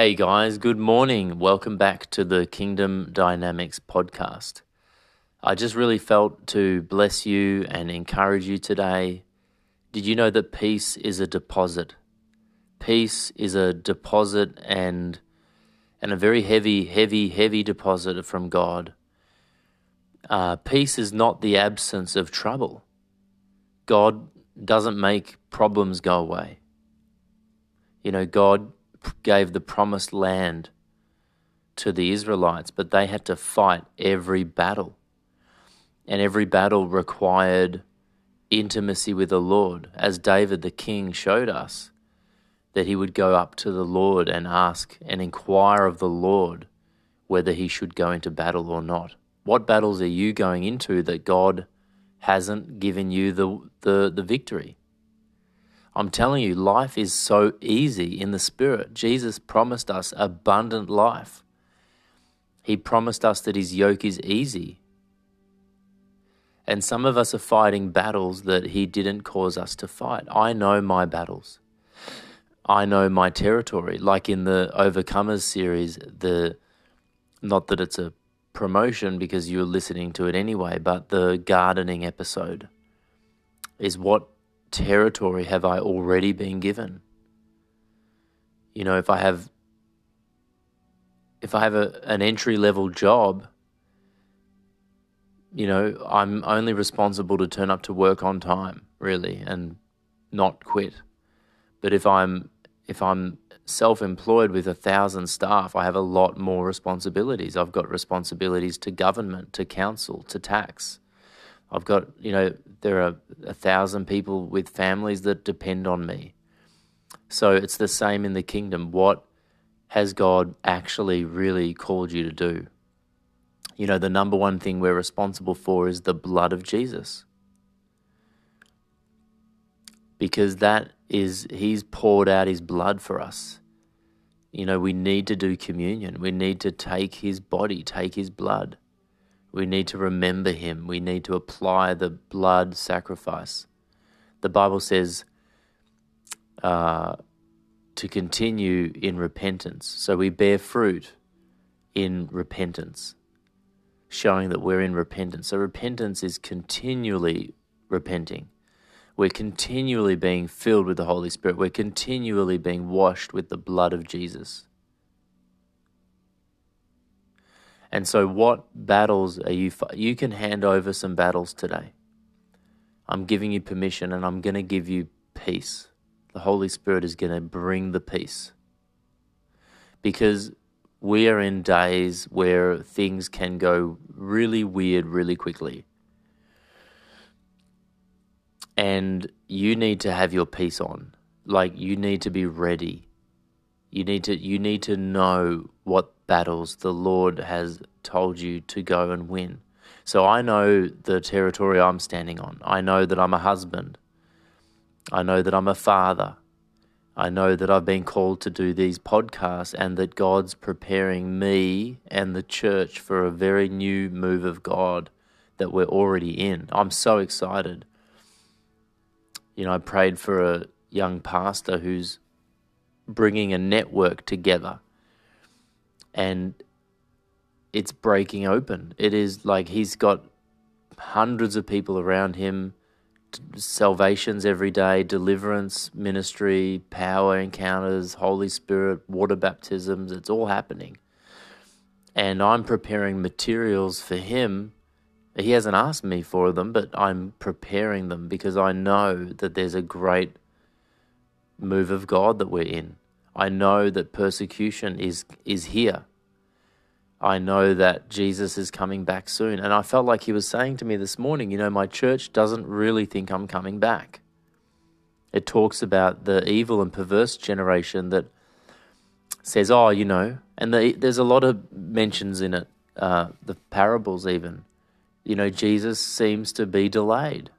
Hey guys, good morning. Welcome back to the Kingdom Dynamics podcast. I just really felt to bless you and encourage you today. Did you know that peace is a deposit? Peace is a deposit and and a very heavy, heavy, heavy deposit from God. Uh, peace is not the absence of trouble. God doesn't make problems go away. You know, God gave the promised land to the Israelites, but they had to fight every battle. And every battle required intimacy with the Lord, as David the king showed us that he would go up to the Lord and ask and inquire of the Lord whether he should go into battle or not. What battles are you going into that God hasn't given you the, the, the victory? I'm telling you, life is so easy in the Spirit. Jesus promised us abundant life. He promised us that His yoke is easy. And some of us are fighting battles that He didn't cause us to fight. I know my battles. I know my territory. Like in the Overcomers series, the not that it's a promotion because you're listening to it anyway, but the gardening episode is what territory have I already been given? You know, if I have if I have a, an entry level job, you know, I'm only responsible to turn up to work on time, really, and not quit. But if I'm if I'm self-employed with a thousand staff, I have a lot more responsibilities. I've got responsibilities to government, to council, to tax. I've got, you know, there are a thousand people with families that depend on me. So it's the same in the kingdom. What has God actually really called you to do? You know, the number one thing we're responsible for is the blood of Jesus. Because that is, He's poured out His blood for us. You know, we need to do communion. We need to take His body, take His blood. We need to remember him. We need to apply the blood sacrifice. The Bible says uh, to continue in repentance. So we bear fruit in repentance, showing that we're in repentance. So repentance is continually repenting. We're continually being filled with the Holy Spirit. We're continually being washed with the blood of Jesus. And so, what battles are you? You can hand over some battles today. I'm giving you permission, and I'm going to give you peace. The Holy Spirit is going to bring the peace. Because we are in days where things can go really weird really quickly. And you need to have your peace on. Like you need to be ready. You need to you need to know what battles the Lord has told you to go and win. So I know the territory I'm standing on. I know that I'm a husband. I know that I'm a father. I know that I've been called to do these podcasts and that God's preparing me and the church for a very new move of God that we're already in. I'm so excited. You know, I prayed for a young pastor who's bringing a network together and it's breaking open. It is like he's got hundreds of people around him, salvations every day, deliverance ministry, power encounters, Holy Spirit, water baptisms. It's all happening. And I'm preparing materials for him. He hasn't asked me for them, but I'm preparing them because I know that there's a great move of God that we're in. I know that persecution is is here. I know that Jesus is coming back soon. And I felt like he was saying to me this morning, you know, my church doesn't really think I'm coming back. It talks about the evil and perverse generation that says, "Oh, you know," and the, there's a lot of mentions in it, uh, the parables even. You know, Jesus seems to be delayed.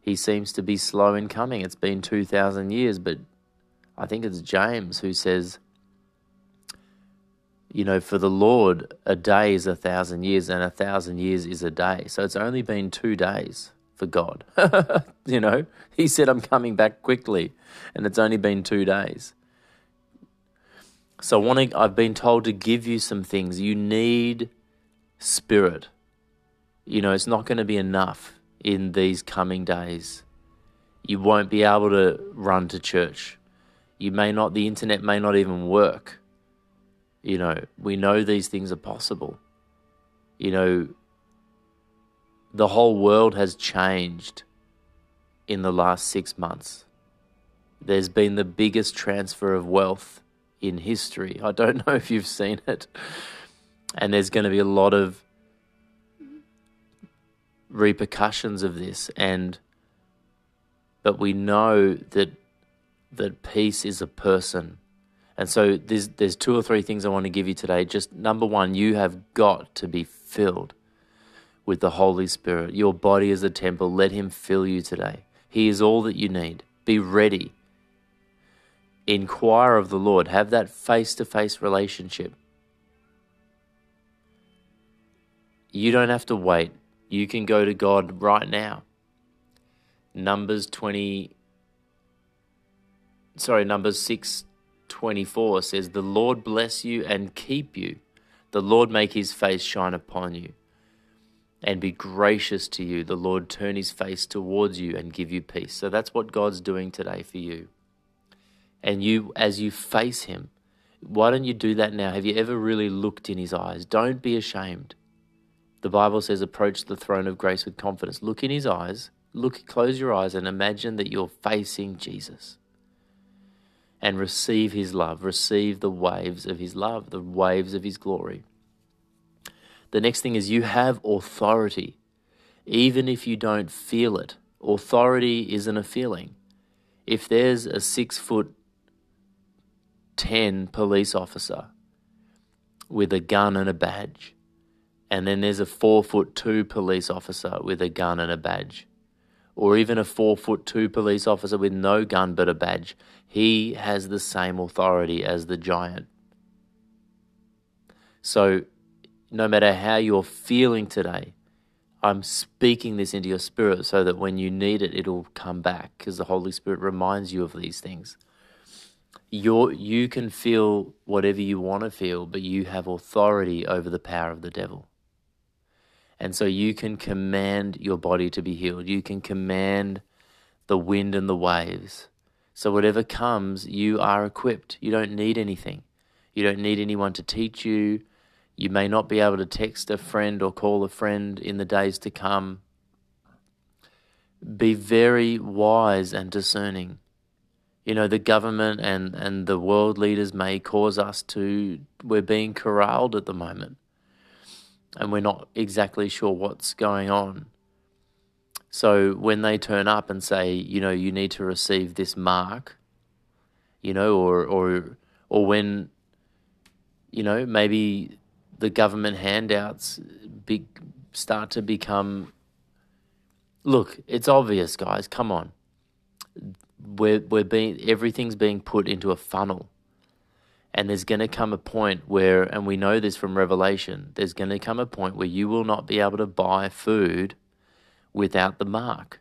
He seems to be slow in coming. It's been two thousand years, but I think it's James who says, you know, for the Lord, a day is a thousand years, and a thousand years is a day. So it's only been two days for God. you know, He said, I'm coming back quickly, and it's only been two days. So I want to, I've been told to give you some things. You need spirit. You know, it's not going to be enough in these coming days. You won't be able to run to church. You may not, the internet may not even work. You know, we know these things are possible. You know, the whole world has changed in the last six months. There's been the biggest transfer of wealth in history. I don't know if you've seen it. And there's going to be a lot of repercussions of this and but we know that that peace is a person. And so there's there's two or three things I want to give you today. Just number 1, you have got to be filled with the Holy Spirit. Your body is a temple. Let him fill you today. He is all that you need. Be ready inquire of the Lord, have that face to face relationship. You don't have to wait. You can go to God right now. Numbers 20 sorry, Numbers 6:24 says, The Lord bless you and keep you. The Lord make his face shine upon you and be gracious to you. The Lord turn his face towards you and give you peace. So that's what God's doing today for you. And you as you face him why don't you do that now? Have you ever really looked in his eyes? Don't be ashamed. The bible says approach the throne of grace with confidence. Look in his eyes. Look close your eyes and imagine that you're facing jesus and receive his love receive the waves of his love the waves of his glory the next thing is you have authority even if you don't feel it authority isn't a feeling if there's a six foot 10 police officer with a gun and a badge. And then there's a four foot two police officer with a gun and a badge. Or even a four foot two police officer with no gun but a badge. He has the same authority as the giant. So, no matter how you're feeling today, I'm speaking this into your spirit so that when you need it, it'll come back because the Holy Spirit reminds you of these things you you can feel whatever you want to feel, but you have authority over the power of the devil. And so you can command your body to be healed. You can command the wind and the waves. So whatever comes, you are equipped. You don't need anything. You don't need anyone to teach you. You may not be able to text a friend or call a friend in the days to come. Be very wise and discerning you know, the government and, and the world leaders may cause us to, we're being corralled at the moment. And we're not exactly sure what's going on. So when they turn up and say, you know, you need to receive this mark, you know, or, or, or when, you know, maybe the government handouts big, start to become, look, it's obvious, guys, come on we're, we're being everything's being put into a funnel and there's going to come a point where and we know this from revelation there's going to come a point where you will not be able to buy food without the mark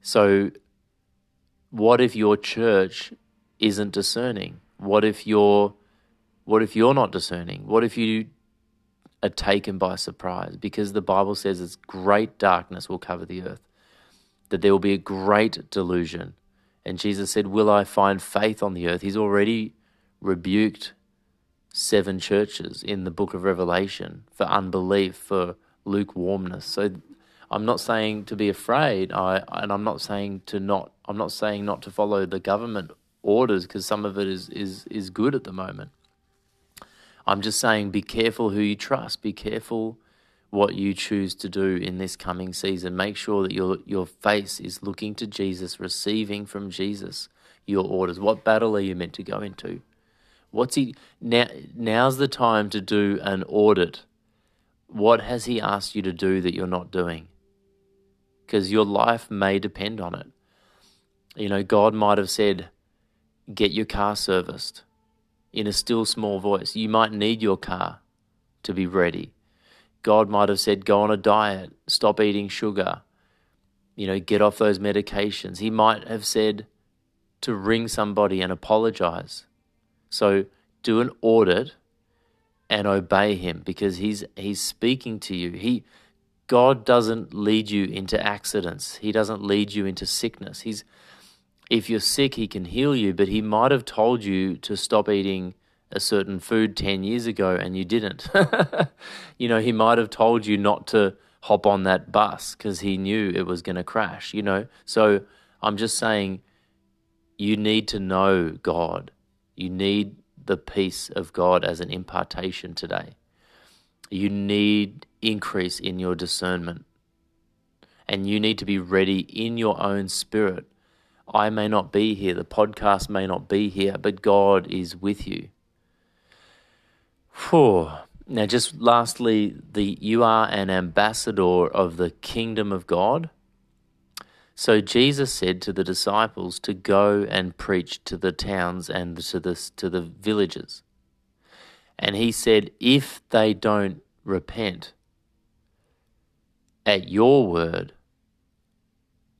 so what if your church isn't discerning what if you're what if you're not discerning what if you are taken by surprise because the bible says it's great darkness will cover the earth that there will be a great delusion. And Jesus said, Will I find faith on the earth? He's already rebuked seven churches in the book of Revelation for unbelief, for lukewarmness. So I'm not saying to be afraid, I, and I'm not saying to not, I'm not saying not to follow the government orders because some of it is, is, is good at the moment. I'm just saying be careful who you trust, be careful what you choose to do in this coming season. Make sure that your your face is looking to Jesus, receiving from Jesus your orders. What battle are you meant to go into? What's he now? Now's the time to do an audit. What has he asked you to do that you're not doing? Because your life may depend on it. You know, God might have said, get your car serviced in a still small voice. You might need your car to be ready. God might have said, go on a diet, stop eating sugar, you know, get off those medications. He might have said to ring somebody and apologize. So do an audit and obey him because he's he's speaking to you. He God doesn't lead you into accidents. He doesn't lead you into sickness. He's if you're sick, he can heal you, but he might have told you to stop eating a certain food 10 years ago and you didn't. you know, he might have told you not to hop on that bus because he knew it was going to crash, you know. So I'm just saying you need to know God. You need the peace of God as an impartation today. You need increase in your discernment. And you need to be ready in your own spirit. I may not be here, the podcast may not be here, but God is with you. Whew. Now, just lastly, the you are an ambassador of the kingdom of God. So Jesus said to the disciples to go and preach to the towns and to the to the villages. And he said, if they don't repent at your word,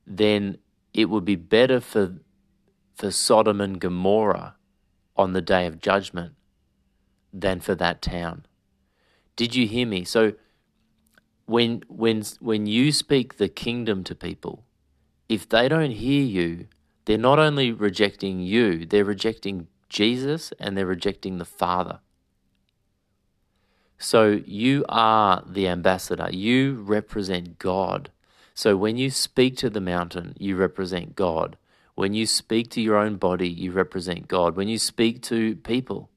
then it would be better for for Sodom and Gomorrah on the day of judgment than for that town. Did you hear me? So when when when you speak the kingdom to people, if they don't hear you, they're not only rejecting you, they're rejecting Jesus and they're rejecting the Father. So you are the ambassador. You represent God. So when you speak to the mountain, you represent God. When you speak to your own body, you represent God. When you speak to people,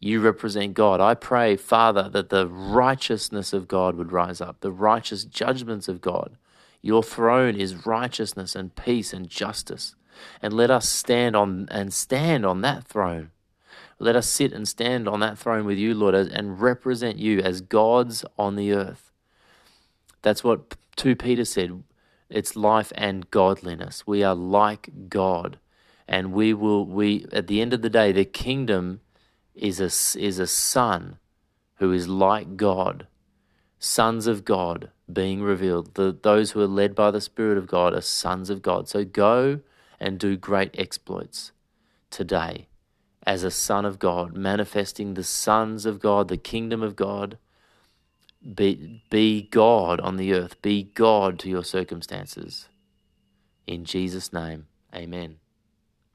you represent God. I pray, Father, that the righteousness of God would rise up, the righteous judgments of God. Your throne is righteousness and peace and justice. And let us stand on and stand on that throne. Let us sit and stand on that throne with you, Lord, and represent you as gods on the earth. That's what 2 Peter said. It's life and godliness. We are like God. And we will we at the end of the day, the kingdom is a, is a son who is like God, sons of God being revealed. The, those who are led by the Spirit of God are sons of God. So go and do great exploits today as a son of God, manifesting the sons of God, the kingdom of God. Be, be God on the earth. Be God to your circumstances. In Jesus' name, amen.